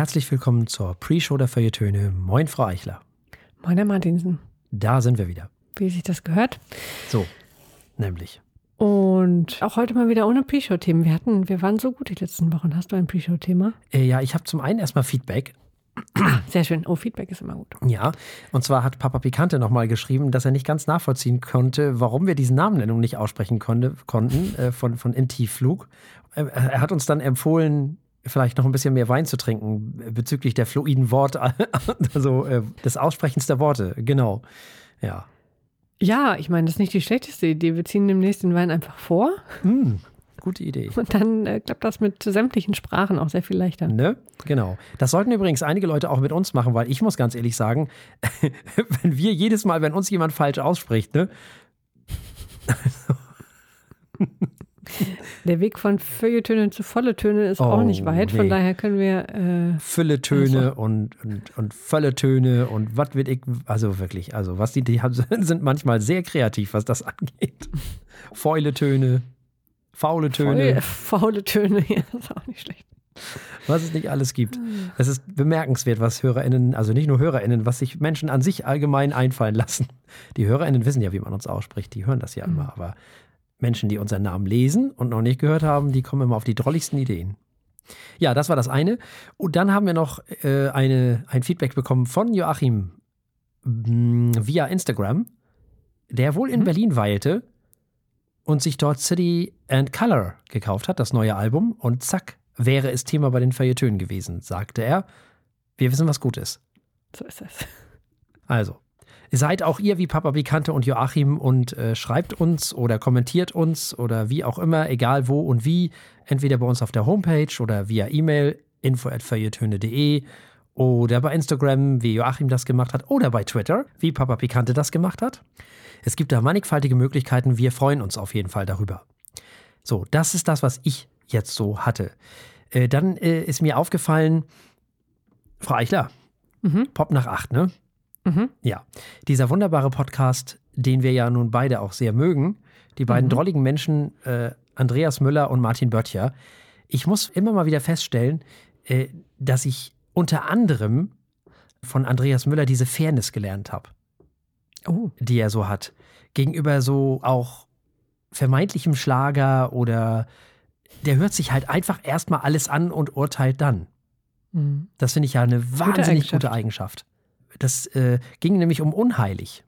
herzlich willkommen zur Pre-Show der Feuilletöne. Moin, Frau Eichler. Moin, Herr Martinsen. Da sind wir wieder. Wie sich das gehört. So, nämlich. Und auch heute mal wieder ohne Pre-Show-Themen. Wir hatten, wir waren so gut die letzten Wochen. Hast du ein Pre-Show-Thema? Äh, ja, ich habe zum einen erstmal Feedback. Sehr schön. Oh, Feedback ist immer gut. Ja, und zwar hat Papa Pikante nochmal geschrieben, dass er nicht ganz nachvollziehen konnte, warum wir diese Namennennung nicht aussprechen konnte, konnten äh, von, von Inti-Flug. Äh, er hat uns dann empfohlen, vielleicht noch ein bisschen mehr Wein zu trinken bezüglich der fluiden Worte, also äh, des Aussprechens der Worte. Genau. Ja. Ja, ich meine, das ist nicht die schlechteste Idee. Wir ziehen demnächst den Wein einfach vor. Mm, gute Idee. Und dann äh, klappt das mit sämtlichen Sprachen auch sehr viel leichter. Ne? Genau. Das sollten übrigens einige Leute auch mit uns machen, weil ich muss ganz ehrlich sagen, wenn wir jedes Mal, wenn uns jemand falsch ausspricht, ne? Der Weg von Feuilletöne zu volle Töne ist oh, auch nicht weit. Von nee. daher können wir. Äh, Fülletöne also. und, und, und Völletöne und was wird ich. Also wirklich, also was die, die haben, sind manchmal sehr kreativ, was das angeht. Fäuletöne, faule Töne. faule Töne, ja, das ist auch nicht schlecht. Was es nicht alles gibt. Es ist bemerkenswert, was HörerInnen, also nicht nur HörerInnen, was sich Menschen an sich allgemein einfallen lassen. Die HörerInnen wissen ja, wie man uns ausspricht, die hören das ja immer, mhm. aber Menschen, die unseren Namen lesen und noch nicht gehört haben, die kommen immer auf die drolligsten Ideen. Ja, das war das eine. Und dann haben wir noch äh, eine, ein Feedback bekommen von Joachim mm, via Instagram, der wohl in mhm. Berlin weilte und sich dort City and Color gekauft hat, das neue Album. Und zack, wäre es Thema bei den Feuilletönen gewesen, sagte er. Wir wissen, was gut ist. So ist es. Also, Seid auch ihr wie Papa Pikante und Joachim und äh, schreibt uns oder kommentiert uns oder wie auch immer, egal wo und wie, entweder bei uns auf der Homepage oder via E-Mail info@feuilletöne.de oder bei Instagram, wie Joachim das gemacht hat, oder bei Twitter, wie Papa Pikante das gemacht hat. Es gibt da mannigfaltige Möglichkeiten. Wir freuen uns auf jeden Fall darüber. So, das ist das, was ich jetzt so hatte. Äh, dann äh, ist mir aufgefallen, Frau Eichler, mhm. Pop nach acht, ne? Mhm. Ja, dieser wunderbare Podcast, den wir ja nun beide auch sehr mögen, die beiden mhm. drolligen Menschen äh, Andreas Müller und Martin Böttcher. Ich muss immer mal wieder feststellen, äh, dass ich unter anderem von Andreas Müller diese Fairness gelernt habe, oh. die er so hat. Gegenüber so auch vermeintlichem Schlager oder der hört sich halt einfach erstmal alles an und urteilt dann. Mhm. Das finde ich ja eine wahnsinnig gute Eigenschaft. Gute Eigenschaft. Das äh, ging nämlich um Unheilig.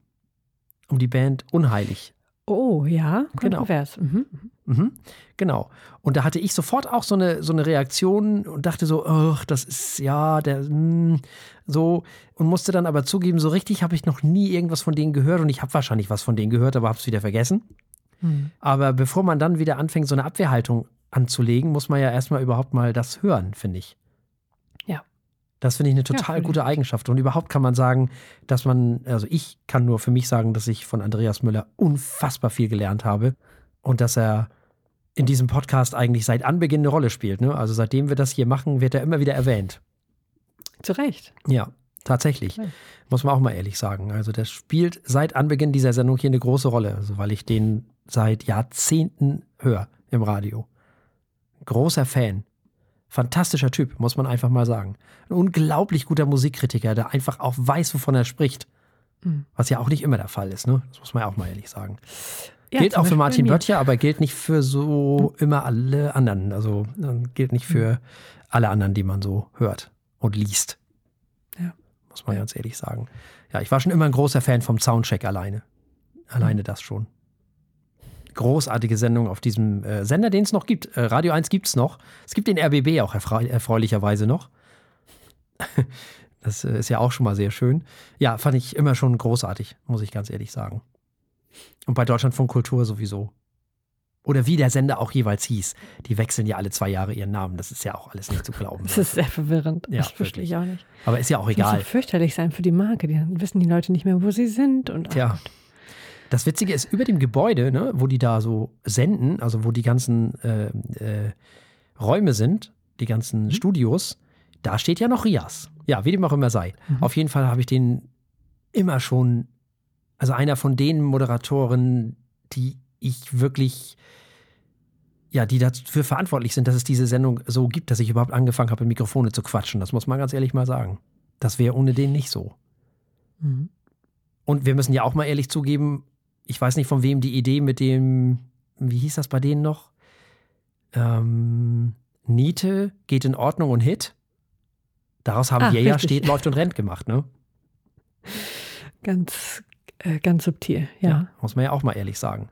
Um die Band Unheilig. Oh, ja, genau. kontrovers. Genau. Mhm. Mhm, genau. Und da hatte ich sofort auch so eine, so eine Reaktion und dachte so, ach, das ist ja, der, mh, hm, so. Und musste dann aber zugeben, so richtig habe ich noch nie irgendwas von denen gehört und ich habe wahrscheinlich was von denen gehört, aber habe es wieder vergessen. Mhm. Aber bevor man dann wieder anfängt, so eine Abwehrhaltung anzulegen, muss man ja erstmal überhaupt mal das hören, finde ich. Das finde ich eine total ja, gute Eigenschaft. Und überhaupt kann man sagen, dass man, also ich kann nur für mich sagen, dass ich von Andreas Müller unfassbar viel gelernt habe und dass er in diesem Podcast eigentlich seit Anbeginn eine Rolle spielt. Ne? Also seitdem wir das hier machen, wird er immer wieder erwähnt. Zu Recht. Ja, tatsächlich. Ja. Muss man auch mal ehrlich sagen. Also der spielt seit Anbeginn dieser Sendung hier eine große Rolle, also weil ich den seit Jahrzehnten höre im Radio. Großer Fan. Fantastischer Typ, muss man einfach mal sagen. Ein unglaublich guter Musikkritiker, der einfach auch weiß, wovon er spricht. Mhm. Was ja auch nicht immer der Fall ist, ne? Das muss man ja auch mal ehrlich sagen. Ja, gilt auch für Martin Böttcher, aber gilt nicht für so mhm. immer alle anderen. Also gilt nicht für mhm. alle anderen, die man so hört und liest. Ja. Muss man ganz ehrlich sagen. Ja, ich war schon immer ein großer Fan vom Soundcheck alleine. Alleine mhm. das schon großartige Sendung auf diesem äh, Sender, den es noch gibt. Äh, Radio 1 gibt es noch. Es gibt den RBB auch erfreu erfreulicherweise noch. das äh, ist ja auch schon mal sehr schön. Ja, fand ich immer schon großartig, muss ich ganz ehrlich sagen. Und bei Deutschlandfunk Kultur sowieso. Oder wie der Sender auch jeweils hieß. Die wechseln ja alle zwei Jahre ihren Namen. Das ist ja auch alles nicht zu glauben. Das ist sehr verwirrend. Ja, das verstehe ich auch nicht. Aber ist ja auch egal. Das muss fürchterlich sein für die Marke. Dann wissen die Leute nicht mehr, wo sie sind. Und ja. Das Witzige ist, über dem Gebäude, ne, wo die da so senden, also wo die ganzen äh, äh, Räume sind, die ganzen mhm. Studios, da steht ja noch Rias. Ja, wie dem auch immer sei. Mhm. Auf jeden Fall habe ich den immer schon, also einer von den Moderatoren, die ich wirklich ja, die dafür verantwortlich sind, dass es diese Sendung so gibt, dass ich überhaupt angefangen habe, in Mikrofone zu quatschen. Das muss man ganz ehrlich mal sagen. Das wäre ohne den nicht so. Mhm. Und wir müssen ja auch mal ehrlich zugeben, ich weiß nicht, von wem die Idee mit dem, wie hieß das bei denen noch? Ähm, Niete geht in Ordnung und Hit. Daraus haben Ach, wir ja richtig. steht, läuft und rennt gemacht, ne? Ganz, äh, ganz subtil, ja. Muss man ja auch mal ehrlich sagen.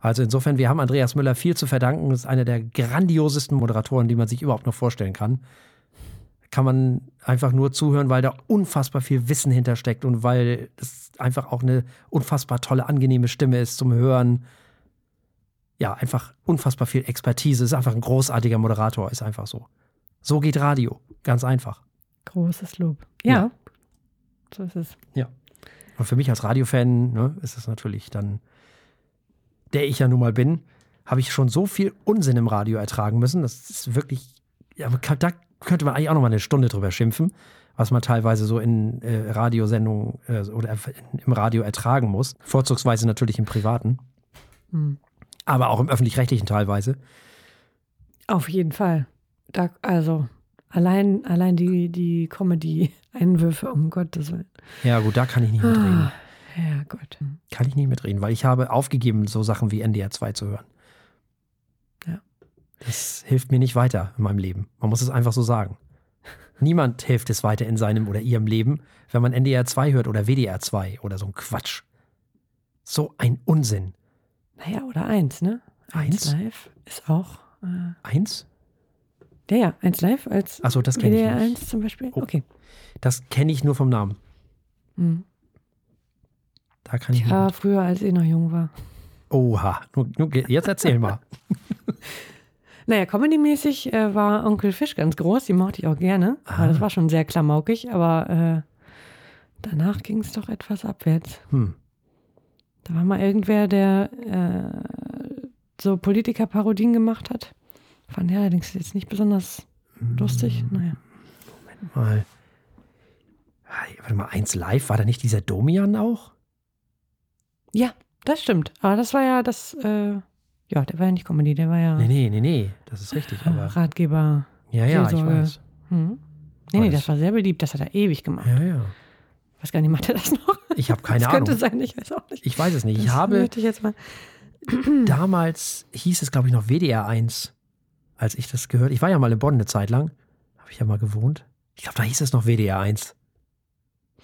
Also insofern, wir haben Andreas Müller viel zu verdanken. Das ist einer der grandiosesten Moderatoren, die man sich überhaupt noch vorstellen kann. Kann man einfach nur zuhören, weil da unfassbar viel Wissen hintersteckt und weil es einfach auch eine unfassbar tolle, angenehme Stimme ist zum Hören. Ja, einfach unfassbar viel Expertise. Ist einfach ein großartiger Moderator, ist einfach so. So geht Radio. Ganz einfach. Großes Lob. Ja. Ja. So ist es. Und für mich als Radiofan ne, ist es natürlich dann, der ich ja nun mal bin, habe ich schon so viel Unsinn im Radio ertragen müssen. Das ist wirklich, ja, man kann- da könnte man eigentlich auch noch mal eine Stunde drüber schimpfen, was man teilweise so in äh, Radiosendungen äh, oder im Radio ertragen muss. Vorzugsweise natürlich im Privaten, Hm. aber auch im öffentlich-rechtlichen teilweise. Auf jeden Fall. Da, also allein, allein die, die Comedy-Einwürfe, um Gottes Willen. Ja, gut, da kann ich nicht mitreden. Ah, Herrgott. Kann ich nicht mitreden, weil ich habe aufgegeben, so Sachen wie NDR 2 zu hören. Das hilft mir nicht weiter in meinem Leben. Man muss es einfach so sagen. Niemand hilft es weiter in seinem oder ihrem Leben, wenn man NDR 2 hört oder WDR 2 oder so ein Quatsch. So ein Unsinn. Naja, oder eins, ne? Eins? live ist auch. Äh, Eins? ja, ja, eins live als Achso, das kenne ich WDR nicht. 1 zum Beispiel. Oh. Okay. Das kenne ich nur vom Namen. Hm. Da kann ich Ja, früher, als ich noch jung war. Oha. Jetzt erzähl mal. Naja, comedy-mäßig äh, war Onkel Fisch ganz groß, die mochte ich auch gerne. Aber das war schon sehr klamaukig, aber äh, danach ging es doch etwas abwärts. Hm. Da war mal irgendwer, der äh, so Politiker-Parodien gemacht hat. Fand er allerdings jetzt nicht besonders lustig. Naja. Mal. Hey, Warte mal, eins live, war da nicht dieser Domian auch? Ja, das stimmt. Aber das war ja das, äh, ja, der war ja nicht Comedy, der war ja Nee, nee, nee, nee, das ist richtig, aber. Ratgeber. Ja, ja, ich Seelsorge. weiß. Hm. Nee, nee, das- war sehr beliebt, das hat er ewig gemacht. Ja, ja. weiß gar nicht, macht er das noch? Ich habe keine das könnte Ahnung. sein, ich weiß auch nicht. Ich weiß es nicht. Ich Das habe möchte ich jetzt mal. damals, hieß es glaube ich noch WDR 1, als ich das gehört. Ich war ja mal in Bonn eine Zeit lang. Habe ich ja mal gewohnt. Ich glaube, da hieß es noch WDR 1.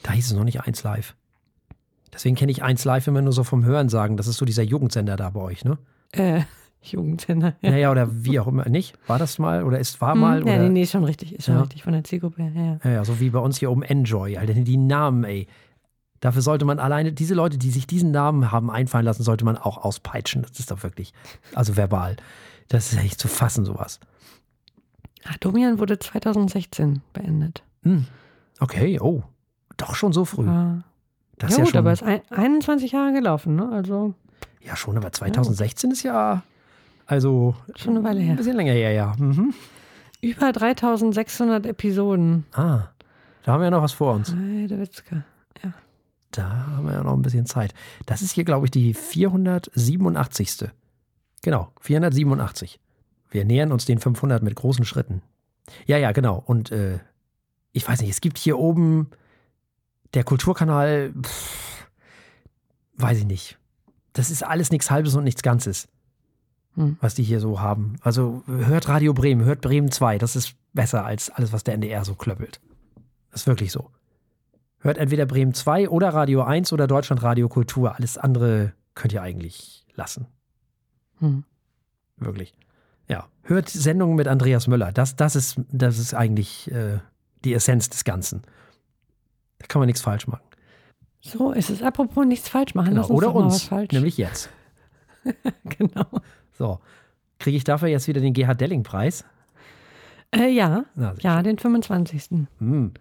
Da hieß es noch nicht 1 live. Deswegen kenne ich 1 live immer nur so vom Hören sagen. Das ist so dieser Jugendsender da bei euch, ne? Äh, Jugendsender. Ja. Naja, oder wie auch immer. Nicht? War das mal? Oder ist war Hm, mal? ja, oder? nee, nee, ist schon richtig. Ist schon Ja. richtig von der Zielgruppe her. Ja, ja. Ja, ja, so wie bei uns hier oben Enjoy. Alter, die Namen, ey. Dafür sollte man alleine, diese Leute, die sich diesen Namen haben einfallen lassen, sollte man auch auspeitschen. Das ist doch wirklich, also verbal. Das ist ja nicht zu fassen, sowas. Domian wurde 2016 beendet. Hm. Okay, oh. Doch schon so früh. War, Das ja, ist ja gut, schon. aber es ist ein, 21 Jahre gelaufen, ne? Also ja, schon, aber 2016 ist ja, also schon eine Weile ein her. bisschen länger her, ja. Mhm. Über 3600 Episoden. Ah, da haben wir ja noch was vor uns. Heidewitzka. Da haben wir ja noch ein bisschen Zeit. Das ist hier, glaube ich, die 487. Genau, 487. Wir nähern uns den 500 mit großen Schritten. Ja, ja, genau. Und äh, ich weiß nicht, es gibt hier oben der Kulturkanal, pff, weiß ich nicht. Das ist alles nichts Halbes und nichts Ganzes, Hm. was die hier so haben. Also hört Radio Bremen, hört Bremen 2. Das ist besser als alles, was der NDR so klöppelt. Das ist wirklich so. Hört entweder Bremen 2 oder Radio 1 oder Deutschland Radio Kultur. Alles andere könnt ihr eigentlich lassen. Hm. Wirklich. Ja. Hört Sendungen mit Andreas Möller. Das, das, ist, das ist eigentlich äh, die Essenz des Ganzen. Da kann man nichts falsch machen. So ist es. Apropos nichts falsch machen. Genau. Lass uns Oder mal was uns. falsch. Nämlich jetzt. genau. So. Kriege ich dafür jetzt wieder den Gerhard Delling-Preis? Äh, ja, Na, ja, den 25. Hm.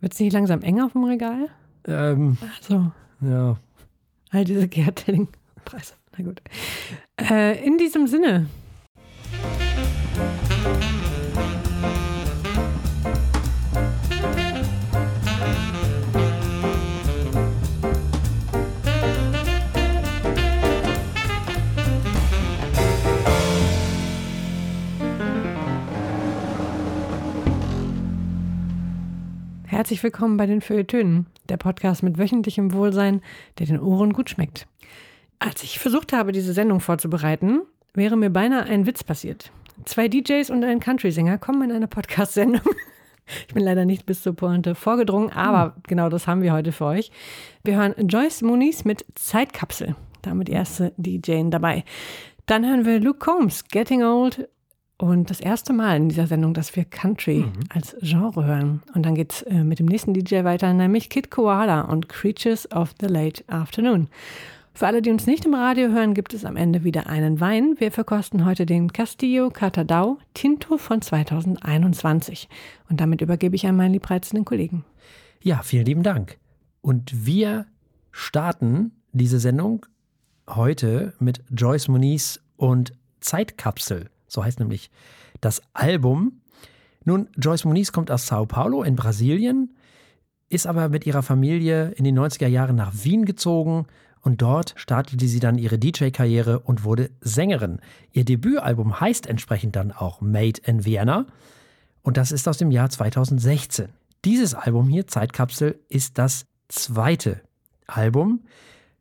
Wird es nicht langsam eng auf dem Regal? Ähm, Also, ja. all diese Gerd Delling-Preise. Na gut. Äh, in diesem Sinne. Herzlich willkommen bei den Feuilletönen, der Podcast mit wöchentlichem Wohlsein, der den Ohren gut schmeckt. Als ich versucht habe, diese Sendung vorzubereiten, wäre mir beinahe ein Witz passiert. Zwei DJs und ein Country-Sänger kommen in eine Podcast-Sendung. Ich bin leider nicht bis zur Pointe vorgedrungen, aber hm. genau das haben wir heute für euch. Wir hören Joyce Muniz mit Zeitkapsel, damit erste DJ dabei. Dann hören wir Luke Combs, Getting Old. Und das erste Mal in dieser Sendung, dass wir Country mhm. als Genre hören. Und dann geht es äh, mit dem nächsten DJ weiter, nämlich Kid Koala und Creatures of the Late Afternoon. Für alle, die uns nicht im Radio hören, gibt es am Ende wieder einen Wein. Wir verkosten heute den Castillo Catadau Tinto von 2021. Und damit übergebe ich an meinen liebreizenden Kollegen. Ja, vielen lieben Dank. Und wir starten diese Sendung heute mit Joyce Moniz und Zeitkapsel. So heißt nämlich das Album. Nun, Joyce Moniz kommt aus Sao Paulo in Brasilien, ist aber mit ihrer Familie in den 90er Jahren nach Wien gezogen und dort startete sie dann ihre DJ-Karriere und wurde Sängerin. Ihr Debütalbum heißt entsprechend dann auch Made in Vienna und das ist aus dem Jahr 2016. Dieses Album hier, Zeitkapsel, ist das zweite Album,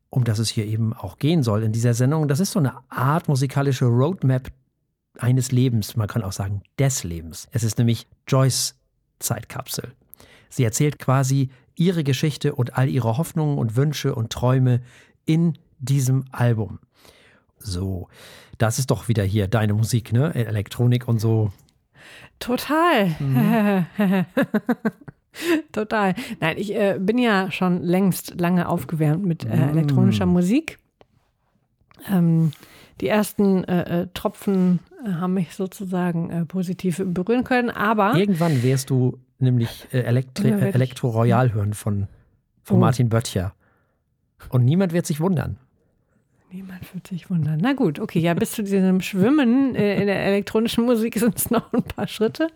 um das es hier eben auch gehen soll in dieser Sendung. Das ist so eine Art musikalische Roadmap eines Lebens, man kann auch sagen des Lebens. Es ist nämlich Joyce Zeitkapsel. Sie erzählt quasi ihre Geschichte und all ihre Hoffnungen und Wünsche und Träume in diesem Album. So, das ist doch wieder hier deine Musik, ne? Elektronik und so. Total. Mhm. Total. Nein, ich äh, bin ja schon längst lange aufgewärmt mit äh, mhm. elektronischer mm. Musik. Ähm, die ersten äh, äh Tropfen äh, haben mich sozusagen äh, positiv berühren können, aber. Irgendwann wirst du nämlich Elektri Elektro Royal hören von, von oh. Martin Böttcher. Und niemand wird sich wundern. Niemand wird sich wundern. Na gut, okay, ja, bis zu diesem Schwimmen äh, in der elektronischen Musik sind es noch ein paar Schritte.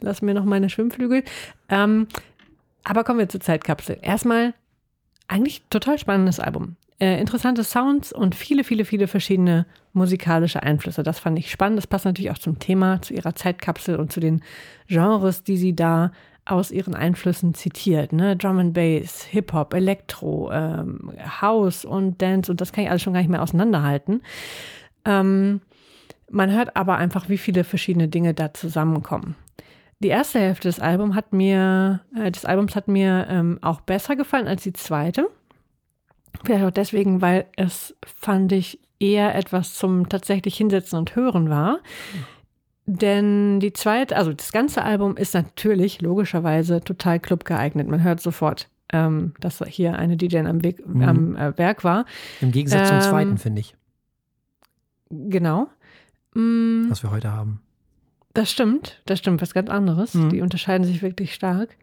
Lass mir noch meine Schwimmflügel. Ähm, aber kommen wir zur Zeitkapsel. Erstmal eigentlich total spannendes Album. Äh, interessante Sounds und viele, viele, viele verschiedene musikalische Einflüsse. Das fand ich spannend. Das passt natürlich auch zum Thema, zu ihrer Zeitkapsel und zu den Genres, die sie da aus ihren Einflüssen zitiert. Ne? Drum and Bass, Hip-Hop, Elektro, ähm, House und Dance und das kann ich alles schon gar nicht mehr auseinanderhalten. Ähm, man hört aber einfach, wie viele verschiedene Dinge da zusammenkommen. Die erste Hälfte des Albums hat mir, äh, des Albums hat mir ähm, auch besser gefallen als die zweite. Vielleicht auch deswegen, weil es, fand ich, eher etwas zum tatsächlich Hinsetzen und Hören war. Denn die zweite, also das ganze Album ist natürlich logischerweise total clubgeeignet. Man hört sofort, ähm, dass hier eine DJ am, Weg, mhm. am äh, Werk war. Im Gegensatz ähm, zum zweiten, finde ich. Genau. Mhm. Was wir heute haben. Das stimmt, das stimmt, was ganz anderes. Mhm. Die unterscheiden sich wirklich stark.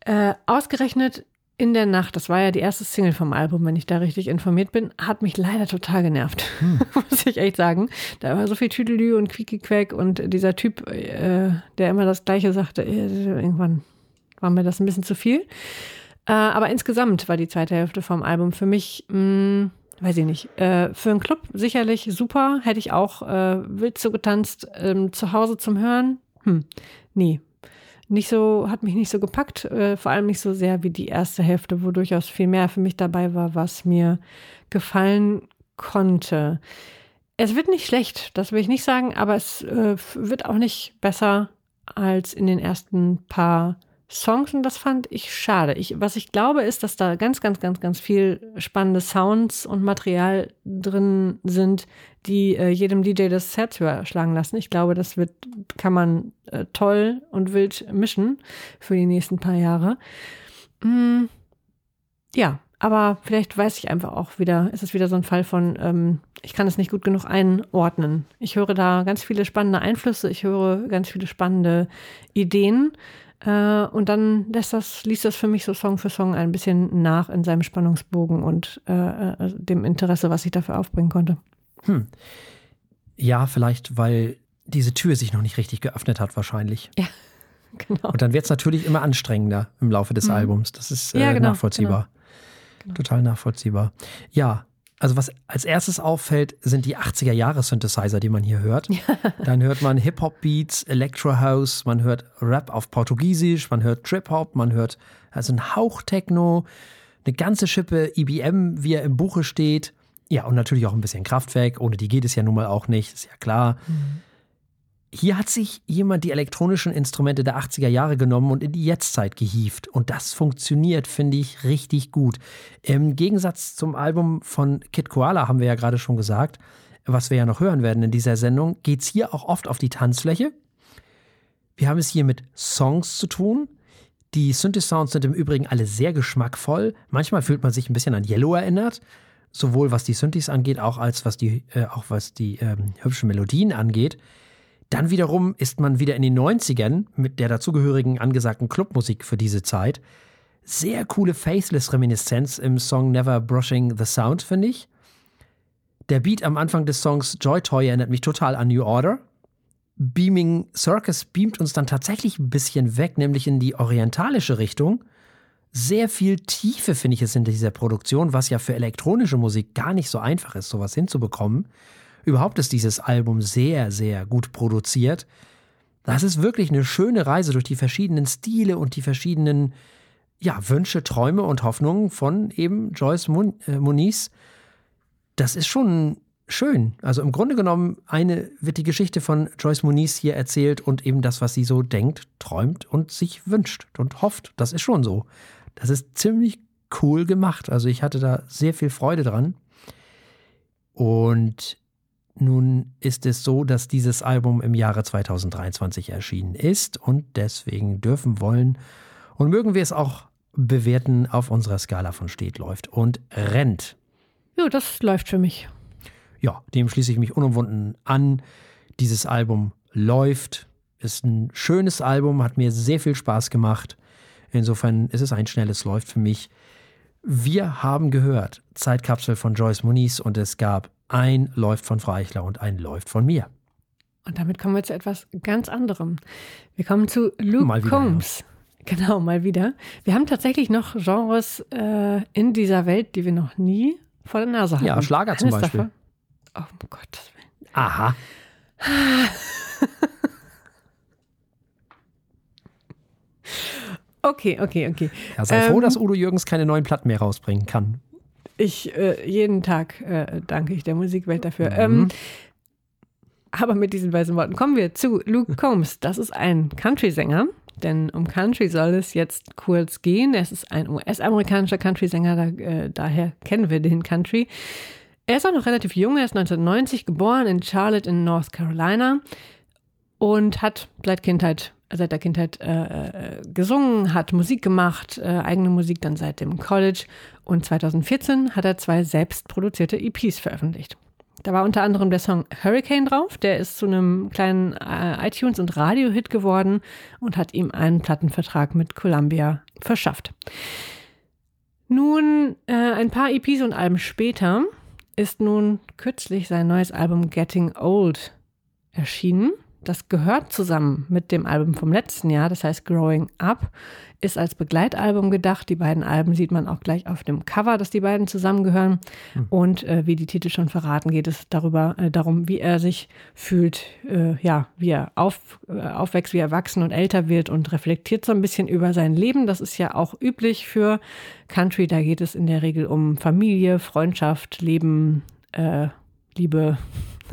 Äh, ausgerechnet in der Nacht, das war ja die erste Single vom Album, wenn ich da richtig informiert bin, hat mich leider total genervt, hm. muss ich echt sagen. Da war so viel Tüdelü und Quieki-Quack und dieser Typ, äh, der immer das Gleiche sagte, äh, irgendwann war mir das ein bisschen zu viel. Äh, aber insgesamt war die zweite Hälfte vom Album für mich, mh, hm, weiß ich nicht, äh, für einen Club sicherlich super. Hätte ich auch äh, wild so getanzt, ähm, zu Hause zum Hören. Hm, nie nicht so, hat mich nicht so gepackt, äh, vor allem nicht so sehr wie die erste Hälfte, wo durchaus viel mehr für mich dabei war, was mir gefallen konnte. Es wird nicht schlecht, das will ich nicht sagen, aber es äh, wird auch nicht besser als in den ersten paar Songs und das fand ich schade. Ich, was ich glaube, ist, dass da ganz, ganz, ganz, ganz viel spannende Sounds und Material drin sind, die äh, jedem DJ das Herz höher schlagen lassen. Ich glaube, das wird, kann man äh, toll und wild mischen für die nächsten paar Jahre. Mm, ja, aber vielleicht weiß ich einfach auch wieder, ist es wieder so ein Fall von, ähm, ich kann es nicht gut genug einordnen. Ich höre da ganz viele spannende Einflüsse, ich höre ganz viele spannende Ideen. Äh, und dann lässt das, liest das für mich so Song für Song ein bisschen nach in seinem Spannungsbogen und äh, äh, dem Interesse, was ich dafür aufbringen konnte. Hm. Ja, vielleicht, weil diese Tür sich noch nicht richtig geöffnet hat, wahrscheinlich. Ja, genau. Und dann wird es natürlich immer anstrengender im Laufe des mhm. Albums. Das ist äh, ja, genau, nachvollziehbar. Genau. Genau. Total nachvollziehbar. Ja, Also was als erstes auffällt, sind die 80er Jahre Synthesizer, die man hier hört. Dann hört man Hip-Hop-Beats, Electro-House, man hört Rap auf Portugiesisch, man hört Trip-Hop, man hört also ein Hauch Techno, eine ganze Schippe IBM, wie er im Buche steht. Ja, und natürlich auch ein bisschen Kraftwerk. Ohne die geht es ja nun mal auch nicht, ist ja klar. Mhm. Hier hat sich jemand die elektronischen Instrumente der 80er Jahre genommen und in die Jetztzeit gehievt. Und das funktioniert, finde ich, richtig gut. Im Gegensatz zum Album von Kid Koala haben wir ja gerade schon gesagt, was wir ja noch hören werden in dieser Sendung, geht es hier auch oft auf die Tanzfläche. Wir haben es hier mit Songs zu tun. Die Synthi-Sounds sind im Übrigen alle sehr geschmackvoll. Manchmal fühlt man sich ein bisschen an Yellow erinnert sowohl was die Synthes angeht, auch als was die, äh, auch was die ähm, hübschen Melodien angeht. Dann wiederum ist man wieder in den 90ern mit der dazugehörigen angesagten Clubmusik für diese Zeit. Sehr coole Faceless-Reminiszenz im Song Never Brushing the Sound, finde ich. Der Beat am Anfang des Songs Joy Toy erinnert mich total an New Order. Beaming Circus beamt uns dann tatsächlich ein bisschen weg, nämlich in die orientalische Richtung. Sehr viel Tiefe finde ich es in dieser Produktion, was ja für elektronische Musik gar nicht so einfach ist, sowas hinzubekommen. Überhaupt ist dieses Album sehr, sehr gut produziert. Das ist wirklich eine schöne Reise durch die verschiedenen Stile und die verschiedenen ja, Wünsche, Träume und Hoffnungen von eben Joyce Mun äh, Muniz. Das ist schon schön. Also im Grunde genommen eine wird die Geschichte von Joyce Muniz hier erzählt und eben das, was sie so denkt, träumt und sich wünscht und hofft. Das ist schon so. Das ist ziemlich cool gemacht. Also ich hatte da sehr viel Freude dran. Und nun ist es so, dass dieses Album im Jahre 2023 erschienen ist und deswegen dürfen wollen und mögen wir es auch bewerten auf unserer Skala von steht, läuft und rennt. Ja, das läuft für mich. Ja, dem schließe ich mich unumwunden an. Dieses Album läuft, ist ein schönes Album, hat mir sehr viel Spaß gemacht. Insofern ist es ein schnelles Läuft für mich. Wir haben gehört Zeitkapsel von Joyce Moniz und es gab ein läuft von Freichler und ein läuft von mir. Und damit kommen wir zu etwas ganz anderem. Wir kommen zu Luke Combs. Genau, mal wieder. Wir haben tatsächlich noch Genres äh, in dieser Welt, die wir noch nie vor der Nase hatten. Ja, Schlager zum Beispiel. Davon? Oh, um Gottes Willen. Aha. okay, okay, okay. Ja, sei ähm, froh, dass Udo Jürgens keine neuen Platten mehr rausbringen kann. Ich, äh, jeden Tag äh, danke ich der Musikwelt dafür. Mhm. Ähm, aber mit diesen weisen Worten kommen wir zu Luke Combs. Das ist ein Country-Sänger, denn um Country soll es jetzt kurz gehen. Es ist ein US-amerikanischer Country-Sänger, da, äh, daher kennen wir den Country. Er ist auch noch relativ jung, er ist 1990 geboren in Charlotte in North Carolina und hat seit Kindheit seit der Kindheit äh, äh, gesungen, hat Musik gemacht, äh, eigene Musik dann seit dem College und 2014 hat er zwei selbst produzierte EPs veröffentlicht. Da war unter anderem der Song Hurricane drauf, der ist zu einem kleinen äh, iTunes- und Radio-Hit geworden und hat ihm einen Plattenvertrag mit Columbia verschafft. Nun, äh, ein paar EPs und Alben später ist nun kürzlich sein neues Album Getting Old erschienen. Das gehört zusammen mit dem Album vom letzten Jahr, das heißt Growing Up, ist als Begleitalbum gedacht. Die beiden Alben sieht man auch gleich auf dem Cover, dass die beiden zusammengehören. Mhm. Und äh, wie die Titel schon verraten, geht es darüber, äh, darum, wie er sich fühlt, äh, ja, wie er auf, äh, aufwächst, wie er erwachsen und älter wird und reflektiert so ein bisschen über sein Leben. Das ist ja auch üblich für Country. Da geht es in der Regel um Familie, Freundschaft, Leben, äh, Liebe,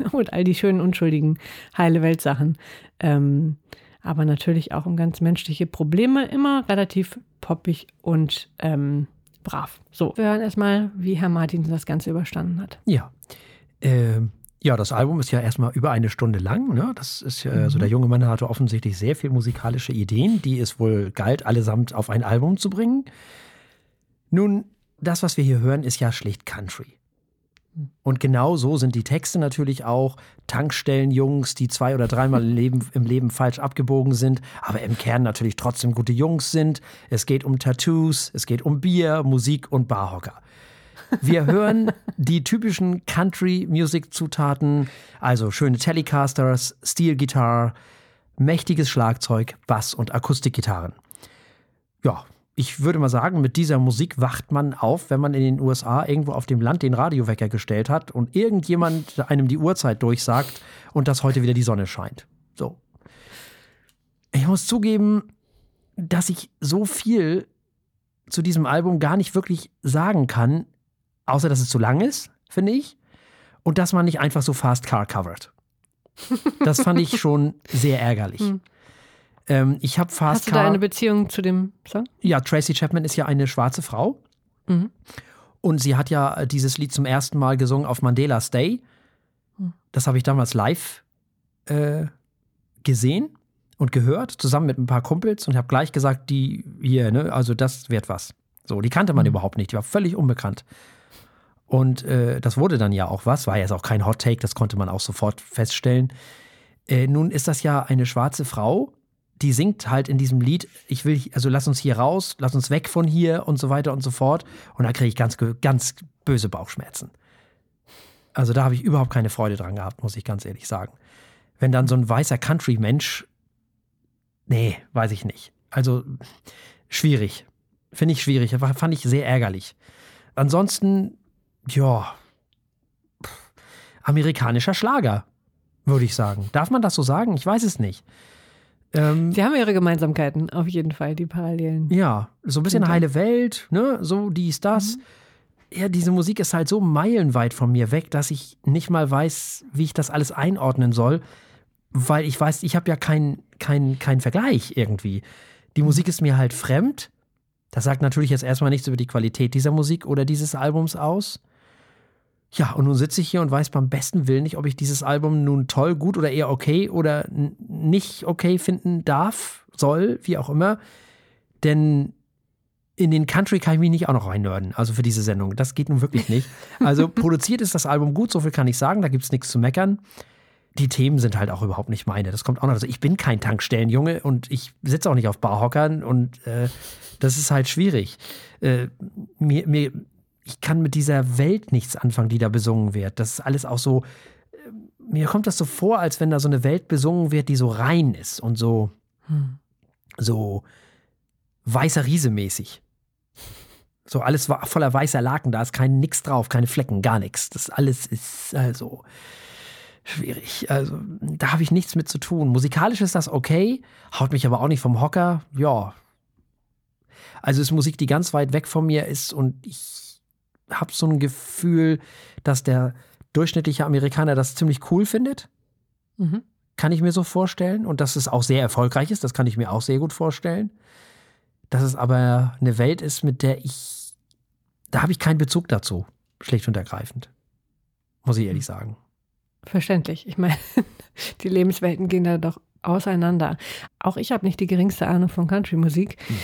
und all die schönen, unschuldigen, heile Weltsachen. Ähm, aber natürlich auch um ganz menschliche Probleme, immer relativ poppig und ähm, brav. So, wir hören erstmal, wie Herr Martin das Ganze überstanden hat. Ja. Ähm, ja, das Album ist ja erstmal über eine Stunde lang. Ne? Das ist ja, mhm. also der junge Mann hatte offensichtlich sehr viel musikalische Ideen, die es wohl galt, allesamt auf ein Album zu bringen. Nun, das, was wir hier hören, ist ja schlicht Country. Und genau so sind die Texte natürlich auch. Tankstellenjungs, die zwei oder dreimal im Leben, im Leben falsch abgebogen sind, aber im Kern natürlich trotzdem gute Jungs sind. Es geht um Tattoos, es geht um Bier, Musik und Barhocker. Wir hören die typischen Country-Music-Zutaten, also schöne Telecasters, Steel-Gitarre, mächtiges Schlagzeug, Bass- und Akustikgitarren. Ja, ich würde mal sagen, mit dieser Musik wacht man auf, wenn man in den USA irgendwo auf dem Land den Radiowecker gestellt hat und irgendjemand einem die Uhrzeit durchsagt und dass heute wieder die Sonne scheint. So. Ich muss zugeben, dass ich so viel zu diesem Album gar nicht wirklich sagen kann, außer dass es zu lang ist, finde ich, und dass man nicht einfach so Fast Car covert. Das fand ich schon sehr ärgerlich. Hm. Ähm, ich habe Fast Hast du da eine Beziehung zu dem Song? Ja, Tracy Chapman ist ja eine schwarze Frau. Mhm. Und sie hat ja dieses Lied zum ersten Mal gesungen auf Mandela's Day. Hm. Das habe ich damals live äh, gesehen und gehört, zusammen mit ein paar Kumpels und habe gleich gesagt, die hier, ne, also das wird was. So, die kannte man mhm. überhaupt nicht, die war völlig unbekannt. Und äh, das wurde dann ja auch was, war jetzt auch kein Hot Take, das konnte man auch sofort feststellen. Äh, nun ist das ja eine schwarze Frau, die singt halt in diesem Lied, ich will, also lass uns hier raus, lass uns weg von hier und so weiter und so fort. Und da kriege ich ganz, ganz böse Bauchschmerzen. Also da habe ich überhaupt keine Freude dran gehabt, muss ich ganz ehrlich sagen. Wenn dann so ein weißer Country-Mensch Nee, weiß ich nicht. Also schwierig. Finde ich schwierig. Fand ich sehr ärgerlich. Ansonsten, ja, amerikanischer Schlager, würde ich sagen. Darf man das so sagen? Ich weiß es nicht. Ähm, Sie haben ihre Gemeinsamkeiten, auf jeden Fall, die Parallelen. Ja, so ein bisschen heile Welt, ne? So dies, das. Mhm. Ja, diese Musik ist halt so meilenweit von mir weg, dass ich nicht mal weiß, wie ich das alles einordnen soll weil ich weiß, ich habe ja keinen kein, kein Vergleich irgendwie. Die Musik ist mir halt fremd. Das sagt natürlich jetzt erstmal nichts über die Qualität dieser Musik oder dieses Albums aus. Ja, und nun sitze ich hier und weiß beim besten Willen nicht, ob ich dieses Album nun toll, gut oder eher okay oder nicht okay finden darf, soll, wie auch immer. Denn in den Country kann ich mich nicht auch noch reinnörden, also für diese Sendung. Das geht nun wirklich nicht. Also produziert ist das Album gut, so viel kann ich sagen, da gibt es nichts zu meckern die Themen sind halt auch überhaupt nicht meine. Das kommt auch noch. Also ich bin kein Tankstellenjunge und ich sitze auch nicht auf Barhockern und äh, das ist halt schwierig. Äh, mir, mir, ich kann mit dieser Welt nichts anfangen, die da besungen wird. Das ist alles auch so. Äh, mir kommt das so vor, als wenn da so eine Welt besungen wird, die so rein ist und so, hm. so weißer Riese mäßig. So alles war voller weißer Laken, da ist kein nix drauf, keine Flecken, gar nichts. Das alles ist also schwierig. Also, da habe ich nichts mit zu tun. Musikalisch ist das okay, haut mich aber auch nicht vom Hocker. Ja. Also ist Musik, die ganz weit weg von mir ist und ich habe so ein Gefühl, dass der durchschnittliche Amerikaner das ziemlich cool findet. Mhm. Kann ich mir so vorstellen. Und dass es auch sehr erfolgreich ist, das kann ich mir auch sehr gut vorstellen. Dass es aber eine Welt ist, mit der ich, da habe ich keinen Bezug dazu, schlicht und ergreifend. Muss ich ehrlich sagen. Verständlich. Ich meine, die Lebenswelten gehen da doch auseinander. Auch ich habe nicht die geringste Ahnung von Country-Musik. Hm.